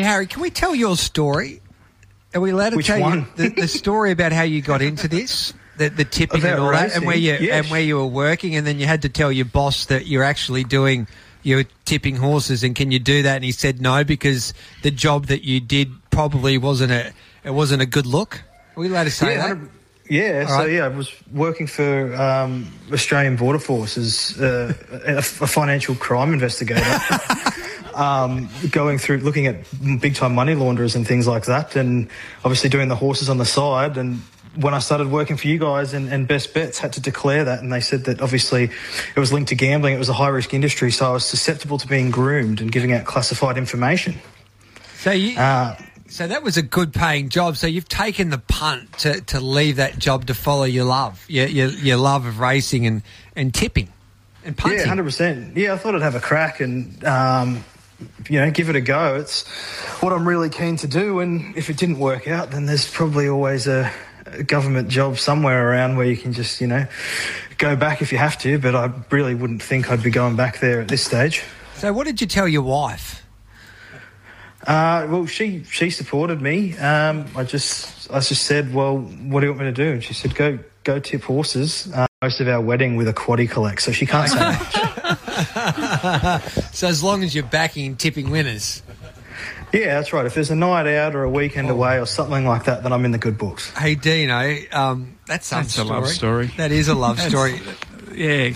Hey, Harry, can we tell your story? Are we allowed to Which tell one? you the, the story about how you got into this? The, the tipping About and all that, and where you? Yes. and where you were working, and then you had to tell your boss that you're actually doing you're tipping horses, and can you do that? And he said no because the job that you did probably wasn't a it wasn't a good look. Are we allowed to say yeah, that? yeah. All So right. yeah, I was working for um, Australian Border Force as uh, a, a financial crime investigator. um, going through looking at big time money launderers and things like that, and obviously doing the horses on the side. And when I started working for you guys, and, and Best Bets had to declare that, and they said that obviously it was linked to gambling. It was a high risk industry, so I was susceptible to being groomed and giving out classified information. So you, Uh, so that was a good paying job. So you've taken the punt to, to leave that job to follow your love, your, your, your love of racing and, and tipping and punting. Yeah, hundred percent. Yeah, I thought I'd have a crack and um, you know give it a go. It's what I'm really keen to do, and if it didn't work out, then there's probably always a, a government job somewhere around where you can just you know go back if you have to. But I really wouldn't think I'd be going back there at this stage. So what did you tell your wife? Uh, well, she she supported me. Um, I just I just said, well, what do you want me to do? And she said, go go tip horses. Most of our wedding with a quaddy collect, so she can't say much. So as long as you're backing and tipping winners. Yeah, that's right. If there's a night out or a weekend away or something like that, then I'm in the good books. Hey Dino, um, that's some That's a love story. That is a love story. Yeah,